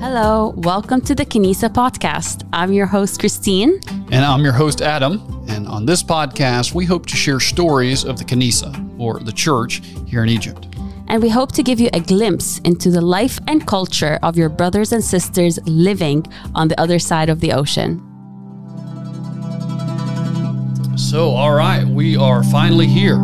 Hello, welcome to the Knisa podcast. I'm your host, Christine. And I'm your host, Adam. And on this podcast, we hope to share stories of the Knisa, or the church, here in Egypt. And we hope to give you a glimpse into the life and culture of your brothers and sisters living on the other side of the ocean. So, all right, we are finally here.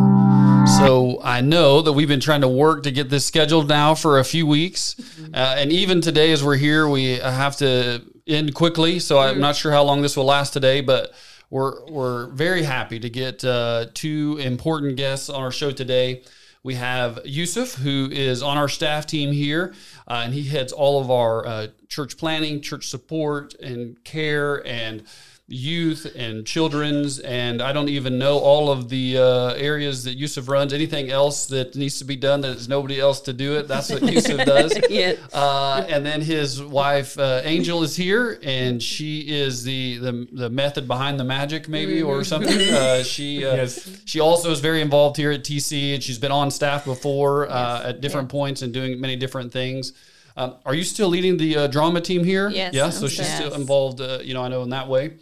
So, I know that we've been trying to work to get this scheduled now for a few weeks. Uh, and even today, as we're here, we have to end quickly. So, I'm not sure how long this will last today, but we're, we're very happy to get uh, two important guests on our show today. We have Youssef, who is on our staff team here, uh, and he heads all of our uh, church planning, church support, and care, and youth and children's. And I don't even know all of the uh, areas that Youssef runs. Anything else that needs to be done that there's nobody else to do it, that's what Youssef does. Yes. Uh, and then his wife uh, Angel is here, and she is the the, the method behind the magic, maybe or something. Uh, she uh, Yes. she also is very involved here at TC, and she's been on staff before uh, at different points and doing many different things. Um, are you still leading the uh, drama team here? Yes, Yeah. So she's still. still involved. Uh, you know, I know in that way.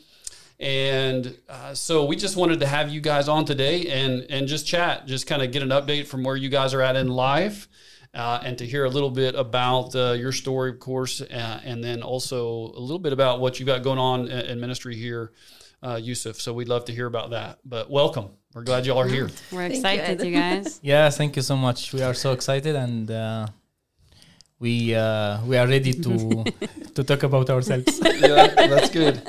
And uh, so we just wanted to have you guys on today and and just chat, just kind of get an update from where you guys are at in life, uh, and to hear a little bit about uh, your story, of course, uh, and then also a little bit about what you've got going on in, in ministry here, uh, Youssef. So we'd love to hear about that. But welcome. We're glad y'all are here. We're Thank you, excited, you, guys. Yes, thank you so much. We are so excited and uh, we uh, we are ready to to talk about ourselves. yeah, that's good.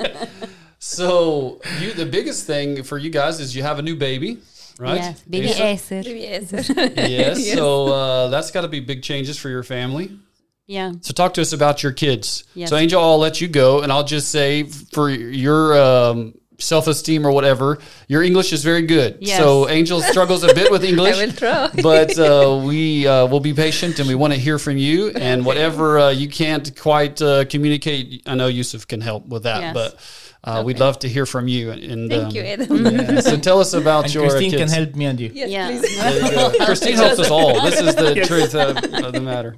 So you, the biggest thing for you guys is you have a new baby, right? Yes, baby Asa? Acer. Maybe yes. Yes. So uh, that's got to be big changes for your family. Yeah. So talk to us about your kids. Yes. So Angel, I'll let you go, and I'll just say for your um, self-esteem or whatever, your English is very good. Yes. So Angel struggles a bit with English. I will try. but uh, we uh, will be patient and we want to hear from you. And whatever uh, you can't quite uh, communicate, I know Youssef can help with that. Yes. But uh, we'd love to hear from you. And Thank um, you, Adam. yeah. So tell us about and your Christine kids. can help me and you. Yes, Yeah. please. You. Christine helps us all. This is the truth of, of the matter.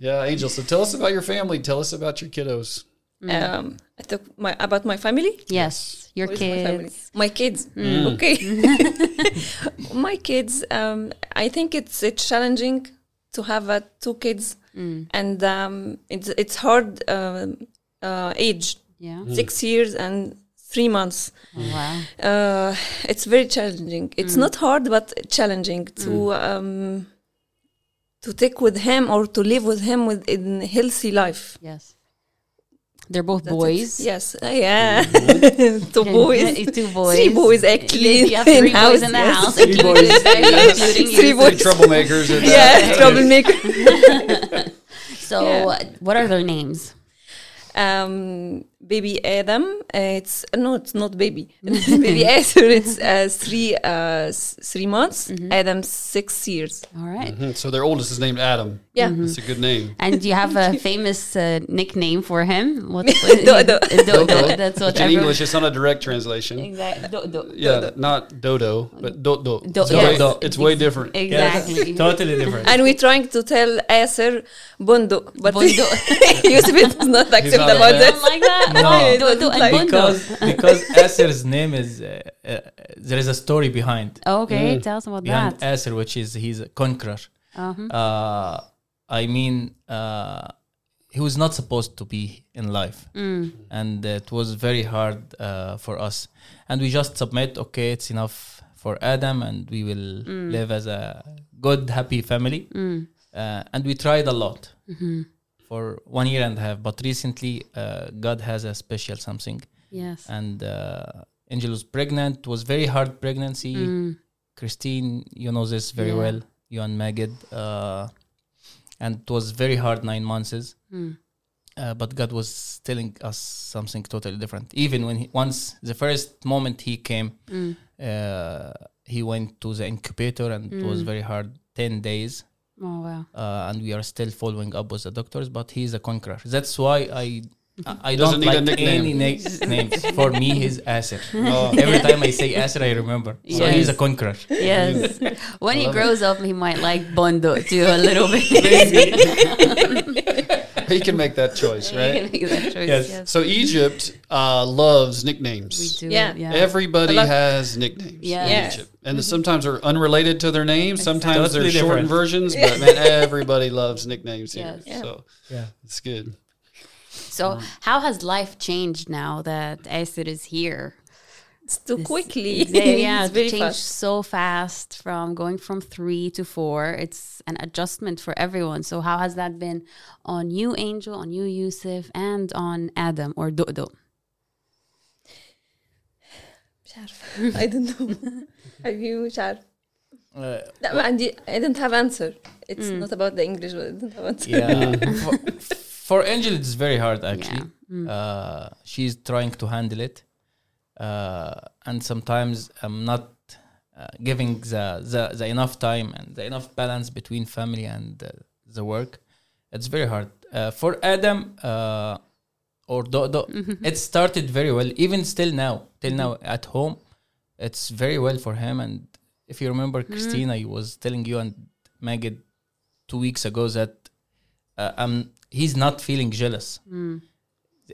Yeah, Angel. So tell us about your family. Tell us about your kiddos. Um, I talk my about my family. Yes. Your What is my family? kids. My kids. Okay. my kids. Um, I think it's it's challenging to have uh, two kids, and um, it's it's hard um, uh, age Yeah. six years and three months. Oh, wow. Uh, it's very challenging. It's not hard, but challenging to um, to take with him or to live with him with in healthy life. Yes. They're both That's it. boys. Yes. Uh, yeah. two boys. Two boys. Three boys actually. You have three in boys house, in the yes. house. Three boys. including. Three boys. Three troublemakers. Yeah, troublemaker. So, Yeah. what are their names? um, baby Adam. Uh, it's no, it's not baby. baby Esther. It's uh, three uh, three months. Adam six years. All right. Mhm. So their oldest is named Adam. Yeah. That's a good name. And you have a famous uh, nickname for him? What's Dodo. Dodo. That's what Which in English, it's not a direct translation. Exactly. Dodo. Yeah, not dodo, but dodo. Do- it's, yes. way, it's way different. Exactly. Yes, totally different. And we're trying to tell Esther Bondo, but Bondo. Youssef does not accept not a about fan. Don't like that? No. Why? Dodo and Like- because because Aser's name is uh, uh, there is a story behind Oh, okay, tell us about behind that. Aser, which is he's a conqueror. Uh-huh. Uh, I mean, uh, he was not supposed to be in life, Mm. and it was very hard uh, for us. And we just submit, okay, it's enough for Adam, and we will live as a good, happy family. Mm. Uh, and we tried a lot Mm-hmm. For one year and a half, but recently uh, God has a special something, Yes. and uh, Angel was pregnant. Was very hard pregnancy. Mm. Christine, you know this very Yeah. well. You and Magid, uh, and it was very hard nine months. Mm. Uh, but God was telling us something totally different. Even when he, once the first moment he came, Mm. uh, he went to the incubator, and it was Mm. very hard. Ten days, Oh wow. uh, and we are still following up with the doctors. But he's a conqueror. That's why I I I Doesn't don't need like nickname. any na- names. For me, he's Asir. Oh. Every time I say Asir, I remember. So he's a conqueror. Yes. when he grows up, he might like Bondo too a little bit. he can make that choice, He right? can make that choice, Yes. yes. So Egypt uh, loves nicknames. We do. Yeah. Yeah. Everybody A lot. has nicknames Yeah. in Yes. Egypt. And sometimes they're unrelated to their names. Sometimes they're shortened different. versions, but man, everybody loves nicknames here. Yes. Yeah. So Yeah. it's good. so, how has life changed now that Asir is here? it's too this, quickly. Exactly, yeah, it's changed fast. so fast from going from three to four. It's an adjustment for everyone. So how has that been on you, Angel, on you, Youssef, and on Adam or Dodo? I don't know. Have uh, you I don't have answer. It's mm. not about the English. I don't have answer. Yeah. for, for Angel, it's very hard actually. Yeah. Mm. Uh, she's trying to handle it uh, and sometimes I'm not uh, giving the, the the enough time and the enough balance between family and uh, the work. It's very hard uh, for Adam uh, or Dodo. It started very well, even still now, till now at home. It's very well for him. And if you remember, Christina, I was telling you and Magid two weeks ago that uh, um, he's not feeling jealous.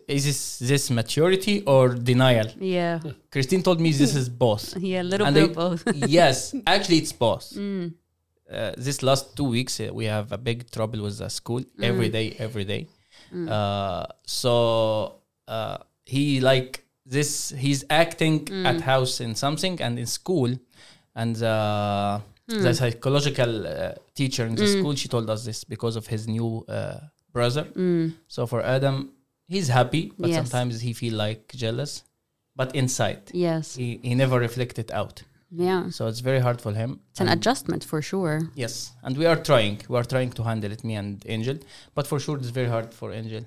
Is this this maturity or denial? Yeah. Christine told me this is both. Yeah, a little And bit of both. yes, actually, it's both. Uh, this last two weeks, uh, we have a big trouble with the school every day, every day. Uh, so uh, he like this. He's acting at house in something and in school, and uh, the psychological uh, teacher in the school she told us this because of his new uh, brother. So for Adam, he's happy, but Yes. sometimes he feel like jealous, but inside Yes. he, he never reflected out. Yeah. So it's very hard for him. It's an And- adjustment for sure. Yes, and we are trying. We are trying to handle it, me and Angel. But for sure, it's very hard for Angel,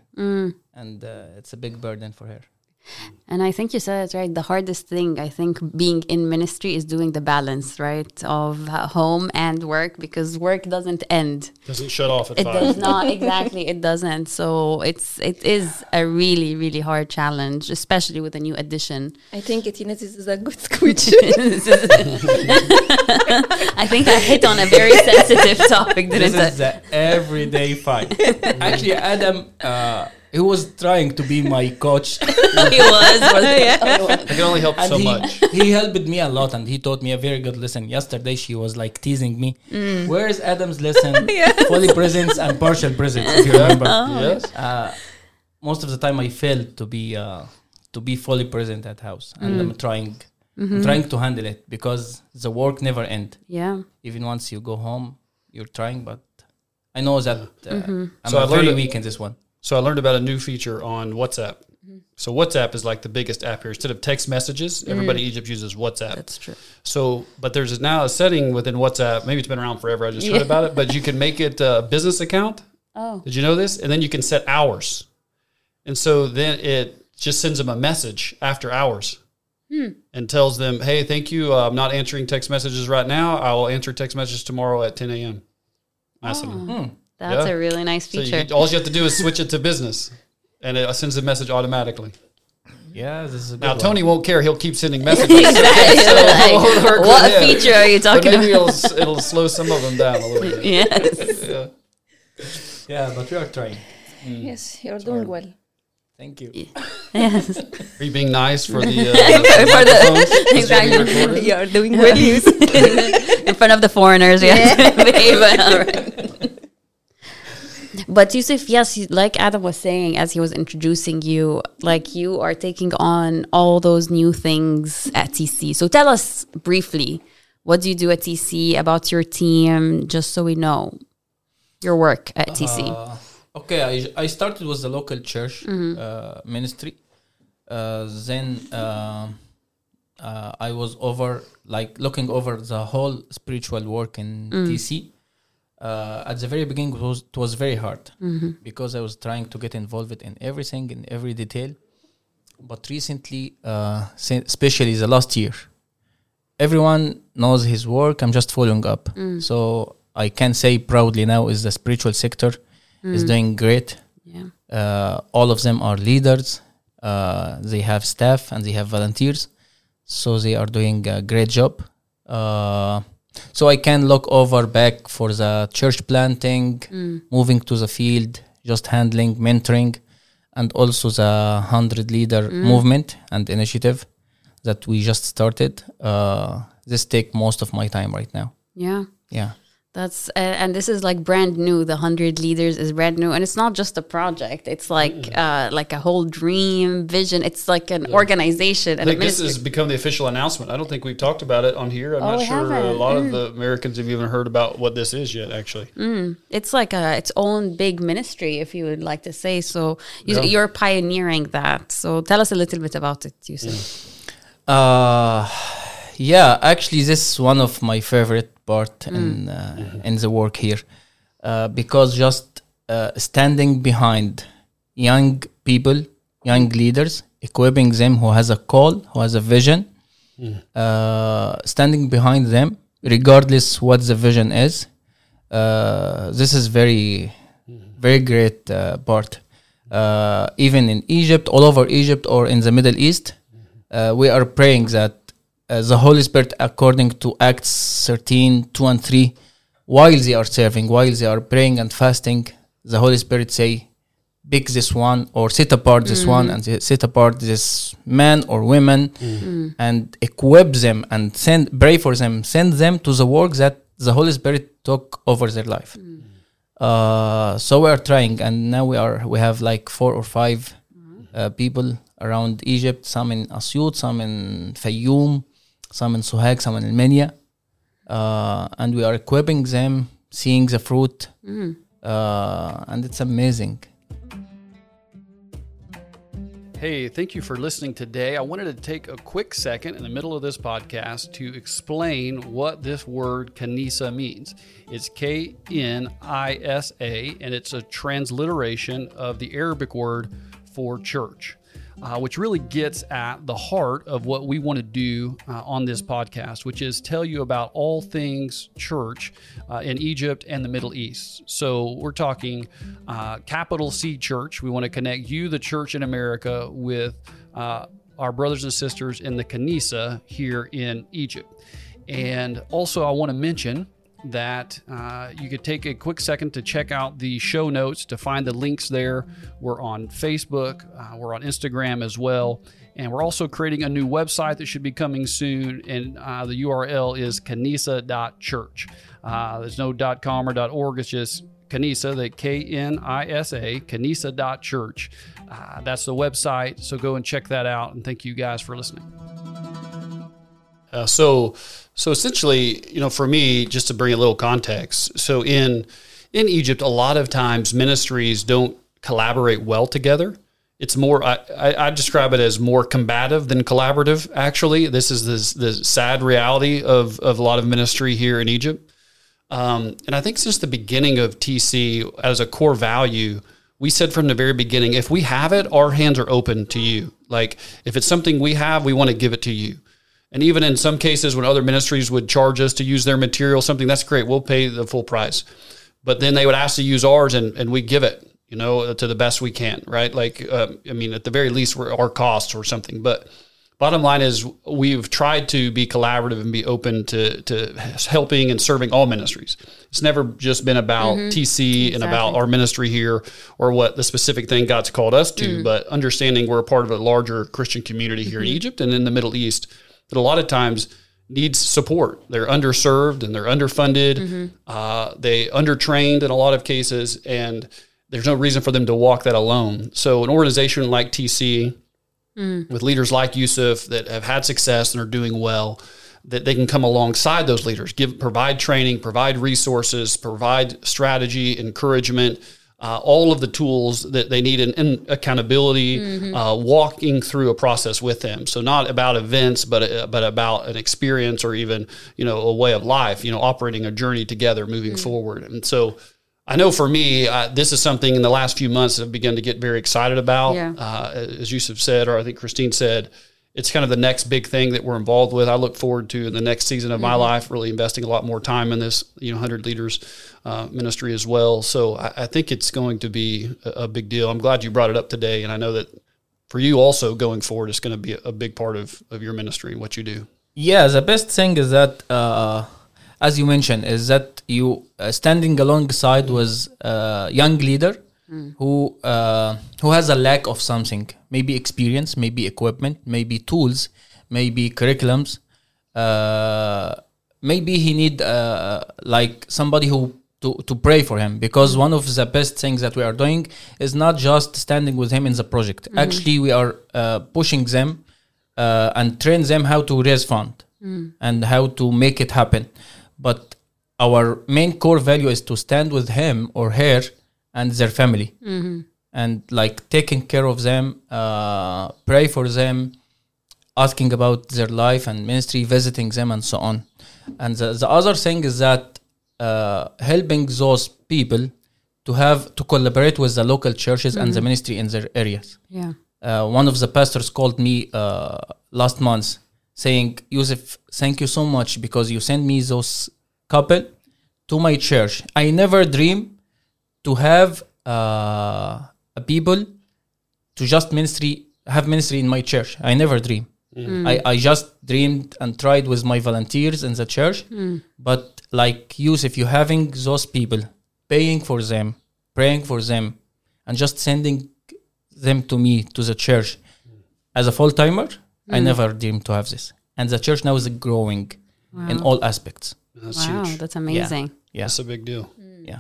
and uh, it's a big burden for her. And I think you said it right. The hardest thing, I think, being in ministry is doing the balance, right, of uh, home and work because work doesn't end. Doesn't shut off at It does not exactly. It doesn't. So it's it is a really really hard challenge, especially with a new addition. I think Etina this is a good switch. I think I hit on a very sensitive topic, This didn't is I? the everyday fight. Actually, Adam, uh, he was trying to be my coach, he was. was I can only help and so he, much. he helped me a lot, and he taught me a very good lesson. Yesterday, she was like teasing me. Mm. Where is Adam's lesson? Fully presence and partial presence. If you remember. Oh. yes. uh, most of the time I fail to be uh, to be fully present at house, and I'm trying I'm trying to handle it because the work never end. Yeah. Even once you go home, you're trying, but I know that uh, I'm So I a very learned weak in this one. So I learned about a new feature on WhatsApp. So WhatsApp is like the biggest app here. Instead of text messages, everybody in Egypt uses WhatsApp. That's true. So, but there's now a setting within WhatsApp. Maybe it's been around forever. I just heard about it. But you can make it a business account. Oh. Did you know this? And then you can set hours. And so then it just sends them a message after hours and tells them, hey, thank you. Uh, I'm not answering text messages right now. I will answer text messages tomorrow at 10 a.m. Awesome. That's Yeah. a really nice So you, feature. all you have to do is switch it to business and it sends the message automatically. Yeah, this is a good Now, one. Tony won't care. He'll keep sending messages. exactly. So Like, it won't work what with him. feature are you But talking maybe about? it'll, it'll slow some of them down a little bit. Yes. Yeah. Yeah, but we are trying. yes, you're doing well. Thank you. yes. Are you being nice for the, uh, For the- microphones? Is it being Exactly. You're doing well, Yus. in front of the foreigners. Yeah. Behave, all right. But Youssef, yes, like Adam was saying as he was introducing you, like you are taking on all those new things at TC. So tell us briefly, what do you do at TC about your team, just so we know your work at TC? Uh, okay, I, I started with the local church uh, ministry. Uh, then uh, uh, I was over, like, looking over the whole spiritual work in TC. Uh, at the very beginning, it was, it was very hard because I was trying to get involved in everything, in every detail. But recently, uh, especially the last year, everyone knows his work. I'm just following up. So I can say proudly now is the spiritual sector is doing great. yeah. Uh, all of them are leaders. Uh, they have staff and they have volunteers, so they are doing a great job. So I can look over back for the church planting, moving to the field, just handling, mentoring, and also the hundred leader movement and initiative that we just started. Uh, this take most of my time right now. Yeah. Yeah. That's uh, and this is like brand new. The hundred leaders is brand new, and it's not just a project. It's like uh, like a whole dream vision. It's like an organization. I think this has become the official announcement. I don't think we've talked about it on here. I'm Oh, not sure a haven't. lot of the Americans have even heard about what this is yet. Actually, it's like a its own big ministry, if you would like to say. So you, Yeah. you're pioneering that. So tell us a little bit about it, Youssef. Uh, yeah, actually, this is one of my favorite part in uh, in the work here, uh, because just uh, standing behind young people, young leaders, equipping them who has a call, who has a vision, uh, standing behind them, regardless what the vision is. Uh, this is very, very great uh, part. Uh, even in Egypt, all over Egypt, or in the Middle East, uh, we are praying that uh, the Holy Spirit, according to Acts 13, 2 and 3, while they are serving, while they are praying and fasting, the Holy Spirit say, pick this one or set apart this one and set apart this man or women and equip them and send pray for them send them to the work that the holy spirit took over their life. Uh, so we are trying and now we are we have like four or five uh, people around egypt some in asyut some in fayoum some in Sohag, some in Al Minya. Uh, and we are equipping them, seeing the fruit, uh, and it's amazing. Hey, thank you for listening today. I wanted to take a quick second in the middle of this podcast to explain what this word kanisa means. It's K N I S A, and it's a transliteration of the Arabic word for church. Uh, which really gets at the heart of what we want to do uh, on this podcast, which is tell you about all things church uh, in Egypt and the Middle East. So we're talking uh, capital C church. We want to connect you, the church in America, with uh, our brothers and sisters in the Kanisa here in Egypt. And also, I want to mention that uh, you could take a quick second to check out the show notes to find the links there. We're on Facebook, uh, we're on Instagram as well. And we're also creating a new website that should be coming soon. And uh, the URL is knisa.church. Uh, there's no .com or .org, it's just Kanisa, the K N I S A, Knisa.church. Uh, that's the website. So go and check that out. And thank you guys for listening. Uh, so, so essentially, you know, for me, just to bring a little context, so in in Egypt, a lot of times ministries don't collaborate well together. It's more, I, I, I describe it as more combative than collaborative. Actually, this is the, the sad reality of of a lot of ministry here in Egypt. Um, and I think since the beginning of TC, as a core value, we said from the very beginning, if we have it, our hands are open to you. Like if it's something we have, we want to give it to you. And even in some cases, when other ministries would charge us to use their material, something that's great, we'll pay the full price. But then they would ask to use ours, and, and we give it, you know, to the best we can, right? Like, um, I mean, at the very least, we're our costs or something. But bottom line is, we've tried to be collaborative and be open to to helping and serving all ministries. It's never just been about mm-hmm. TC and about our ministry here or what the specific thing God's called us to, mm. but understanding we're a part of a larger Christian community here in mm-hmm. Egypt and in the Middle East that a lot of times needs support. They're underserved and they're underfunded. Uh, they undertrained in a lot of cases, and there's no reason for them to walk that alone. So an organization like TC, with leaders like Youssef that have had success and are doing well, that they can come alongside those leaders, give provide training, provide resources, provide strategy, encouragement. Uh, all of the tools that they need in, in accountability, uh, walking through a process with them. So not about events, but uh, but about an experience or even you know a way of life. You know, operating a journey together, moving forward. And so I know for me, uh, this is something in the last few months I've begun to get very excited about. Yeah. Uh, as Youssef said, or I think Christine said, it's kind of the next big thing that we're involved with. I look forward to in the next season of my life, really investing a lot more time in this, you know, hundred leaders uh, ministry as well. So I, I think it's going to be a, a big deal. I'm glad you brought it up today, and I know that for you also going forward, it's going to be a, a big part of of your ministry and what you do. Yeah, the best thing is that, uh, as you mentioned, is that you uh, standing alongside with a young leader who uh, who has a lack of something, maybe experience, maybe equipment, maybe tools, maybe curriculums. Uh, maybe he need uh, like somebody who to, to pray for him because one of the best things that we are doing is not just standing with him in the project. Actually, we are uh, pushing them uh, and train them how to raise fund and how to make it happen. But our main core value is to stand with him or her and their family and like taking care of them, uh, pray for them, asking about their life and ministry, visiting them, and so on. And the, the other thing is that uh, helping those people to have to collaborate with the local churches and the ministry in their areas Yeah. uh, one of the pastors called me uh, last month saying, Youssef, thank you so much because you sent me those couple to my church. I never dream to have uh, a people to just ministry have ministry in my church. I never dream. I, I just dreamed and tried with my volunteers in the church. But like Youssef, you having those people, paying for them, praying for them, and just sending them to me to the church as a full timer. I never dreamed to have this, and the church now is growing in all aspects. That's Wow, huge. that's amazing. Yeah, That's a big deal. yeah.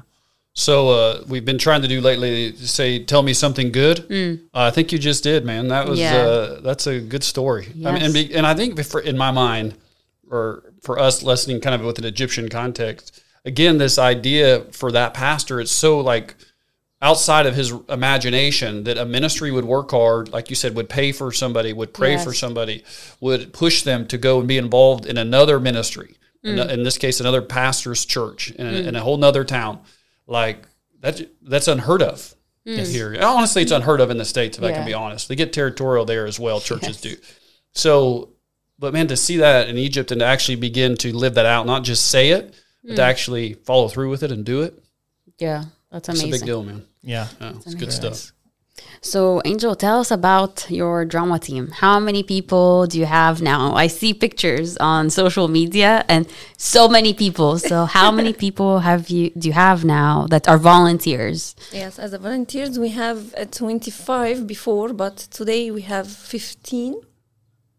So uh, we've been trying to do lately. Say, tell me something good. Uh, I think you just did, man. That was Yeah. uh, that's a good story. I mean, and, be, and I think for, in my mind, or for us listening, kind of with an Egyptian context, again, this idea for that pastor, it's so like outside of his imagination that a ministry would work hard, like you said, would pay for somebody, would pray Yes. for somebody, would push them to go and be involved in another ministry. In, mm. in this case, another pastor's church in, a, mm. in a whole nother town. Like that, that's unheard of mm. here. Honestly, it's unheard of in the states. If I can be honest, they get territorial there as well. Churches do. So, but man, to see that in Egypt and to actually begin to live that out, not just say it, but to actually follow through with it and do it, Yeah, that's it's a big deal, man. Yeah. Yeah, it's good stuff. So, Angel, tell us about your drama team. How many people do you have now? I see pictures on social media and so many people. So, how many people have you do you have now that are volunteers? Yes, as a volunteers, we have uh, 25 before, but today we have 15.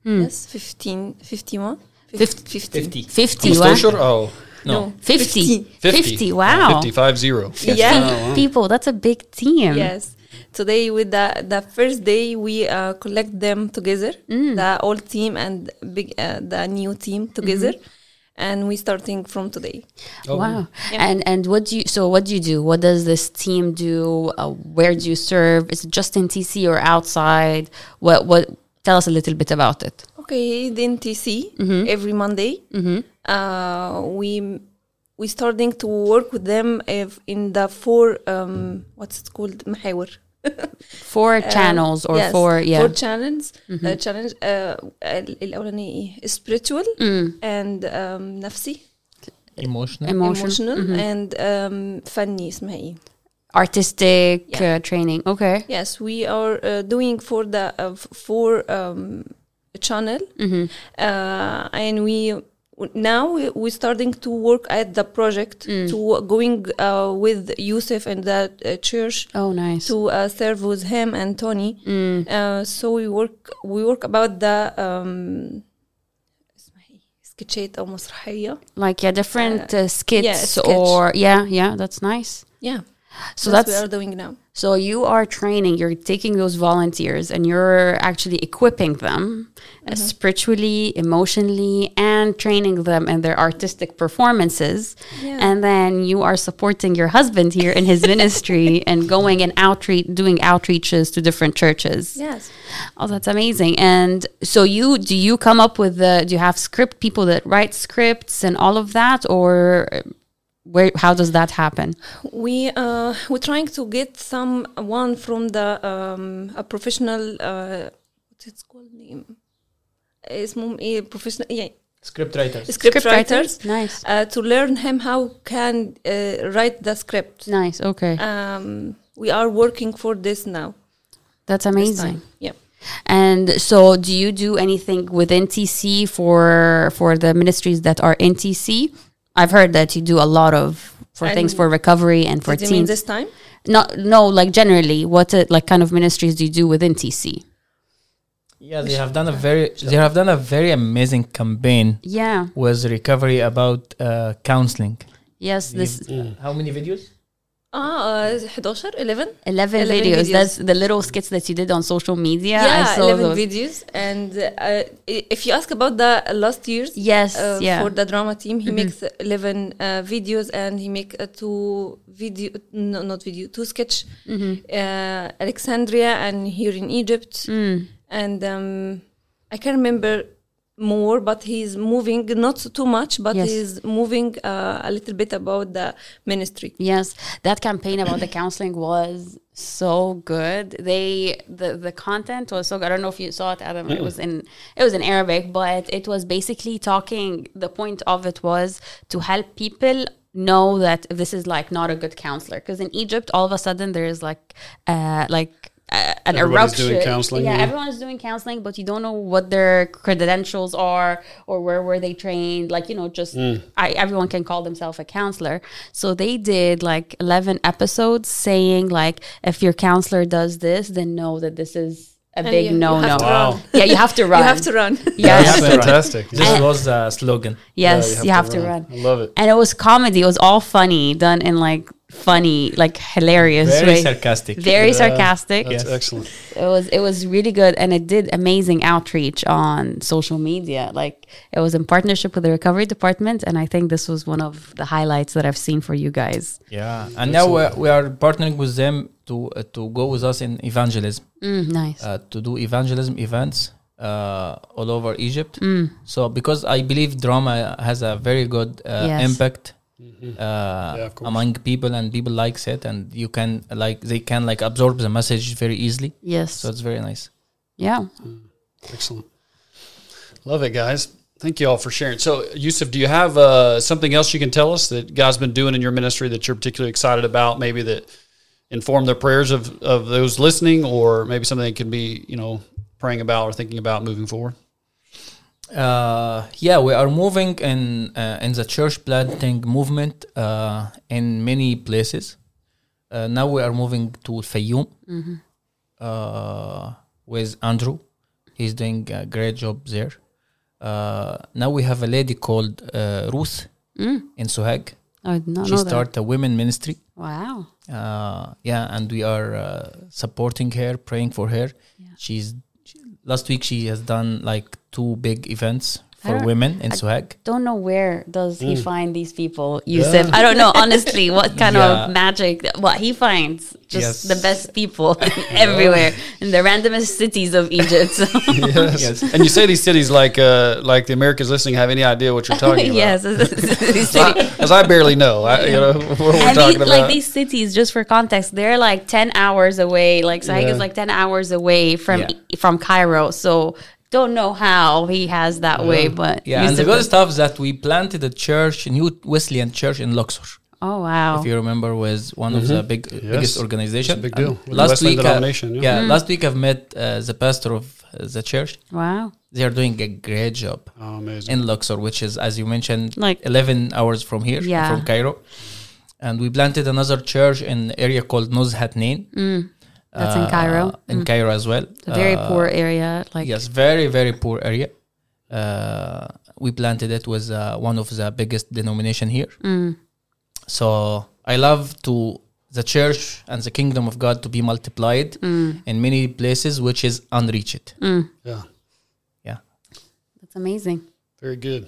Yes, 15, 51. Fif- 15. 50. 50, Almost wow. sure? Oh, No. 50. 50. 50, wow. 55 0. Yeah. People, that's a big team. Yes. Today, with the the first day, we uh, collect them together, Mm. the old team and big uh, the new team together, Mm-hmm. and we starting from today. Oh, Wow. And and what do you so what do you do? What does this team do? Uh, where do you serve? Is it just in TC or outside? What what tell us a little bit about it. Okay, in TC Mm-hmm. every Monday. Uh, we we starting to work with them if in the four um, what's it called محاور Four channels or Yes, four yeah. four channels uh, challenge uh, ال- الأولانية إيه spiritual and um, نفسي Emotional. Emotion. emotional and um, فني اسمها إيه artistic yeah. uh, training. Okay. Yes, we are uh, doing for the uh, for um, channel, mm -hmm. and we now we're starting to work at the project mm. to uh, going uh, with Youssef and the church. Oh, nice! To serve with him and Tony. Mm. so we work we work about the. Um, sketches like yeah different skits yeah, or yeah yeah that's nice yeah so that's, that's what we are doing now. So you are training, you're taking those volunteers and you're actually equipping them uh, spiritually, emotionally, and training them in their artistic performances. Yeah. And then you are supporting your husband here in his ministry and going and outreach, doing outreaches to different churches. Yes. Oh, that's amazing. And so you do you come up with the do you have script people that write scripts and all of that or where how does that happen? We uh, we're trying to get someone from the um, a professional uh, what's its called name اسمهم ايه professional يعني script writers script, writers Nice. uh, to learn him how can uh, write the script. Nice. Okay. Um, we are working for this now. That's this amazing. time. Yeah. And so, do you do anything within TC for for the ministries that are in TC? I've heard that you do a lot of for things for recovery and for Did you mean teens. this time? Not no, like generally, what uh, like kind of ministries do you do within TC? yeah they have done a very they have done a very amazing campaign Yeah. with recovery about uh, counseling Yes. This how many videos Ah, uh, 11, 11? 11, 11 videos. videos. That's the little skits that you did on social media. I Yeah, saw 11 those. videos. And uh, if you ask about the last years, Yes. uh, yeah. for the drama team, he makes 11 uh, videos and he make two video, no, not video, two sketch, uh, Alexandria and here in Egypt. And um, I can remember more, but he's moving not too much, but Yes. he's moving uh, a little bit about the ministry. Yes, that campaign about the counseling was so good. They the the content was so good. I don't know if you saw it, Adam. It was in it was in Arabic, but it was basically talking. The point of it was to help people know that this is like not a good counselor because in Egypt, all of a sudden there is like uh like. Uh, an Everybody's eruption. doing counseling, Yeah, yeah. everyone is doing counseling, but you don't know what their credentials are or where were they trained. Like you know, just Mm. I, everyone can call themselves a counselor. So they did like eleven episodes saying like if your counselor does this, then know that this is a And big you- you no have no. to run. Yeah, you have to run. You have to run. Yes. That's fantastic. this And- was the slogan Yes, Yeah, you have, to, run. I love it. And it was comedy. It was all funny, done in like funny, like hilarious very way. sarcastic Very Yeah, sarcastic. That's Yes. excellent. it was it was really good and it did amazing outreach on social media like it was in partnership with the recovery department and i think this was one of the highlights that i've seen for you guys yeah and now we're, we are partnering with them to uh, to go with us in evangelism mm, nice uh, to do evangelism events uh, all over Egypt. So because I believe drama has a very good uh, Yes. impact uh, Yeah, among people, and people likes it, and you can like they can like absorb the message very easily. yes So it's very nice. yeah Excellent. Love it, guys. Thank you all for sharing. So, Youssef, do you have uh, something else you can tell us that God's been doing in your ministry that you're particularly excited about? Maybe that inform the prayers of, of those listening, or maybe something they can be, you know, praying about or thinking about moving forward? Uh, yeah, we are moving in uh, in the church planting movement uh, in many places. Uh, now we are moving to Fayoum uh, with Andrew. He's doing a great job there. Uh, now we have a lady called uh, Ruth in Sohag. i did not She know that started a women ministry. wow Uh, yeah, and we are uh, supporting her, praying for her. She's she, last week she has done like two big events for women in Sohag. don't know where does Mm. he find these people youssef i don't know honestly what kind Yeah. of magic what he finds just Yes. the best people everywhere in the randomest cities of egypt Yes. Yes. And you say these cities like uh, like the Americans listening have any idea what you're talking about? yes these cities. Because I barely know. I, you know what we're and talking these, about. like these cities, just for context, they're like ten hours away. Like Sohag Yeah. is like ten hours away from Yeah. from Cairo. So don't know how he has that way, but Yeah, and the good stuff is that we planted a church, a new Wesleyan church in Luxor. Oh wow! If you remember, was one of the big biggest organization. It's a big deal. And With the uh, denomination, yeah. yeah, last week I've met uh, the pastor of uh, the church. wow! They are doing a great job oh, amazing. in Luxor, which is, as you mentioned, Like- like 11 hours from here, Yeah. from Cairo. And we planted another church in an area called Nuzhatnain. That's in Cairo. In Cairo as well. A very Uh, poor area. Like Yes, very, very poor area. Uh, we planted it was uh, one of the biggest denomination here. So I love to the church and the kingdom of God to be multiplied in many places which is unreached. yeah. Yeah. that's amazing. Very good.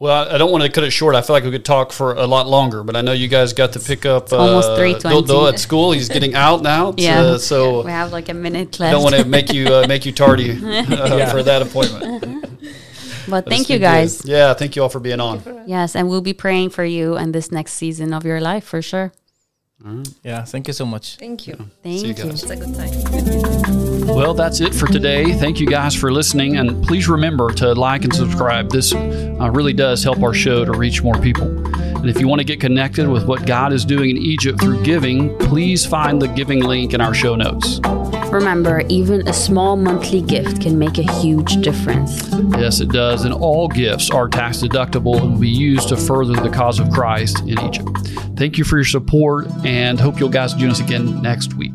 Well, I, I don't want to cut it short. I feel like we could talk for a lot longer, but I know you guys got to pick up uh, almost 3:20. Dodo at school. He's getting out now. Yeah. uh, so We have like a minute I left. don't want to make you uh, make you tardy uh, for that appointment. but But thank you been good. guys. Yeah, thank you all for being on. Yes, and we'll be praying for you and this next season of your life for sure. Yeah, thank you so much. Thank you. Thank See you you. guys. It's a good time. Well, that's it for today. Thank you guys for listening. And please remember to like and subscribe. This uh, really does help our show to reach more people. And if you want to get connected with what God is doing in Egypt through giving, please find the giving link in our show notes. Remember, even a small monthly gift can make a huge difference. Yes, it does. And all gifts are tax deductible and will be used to further the cause of Christ in Egypt. Thank you for your support and hope you'll guys join us again next week.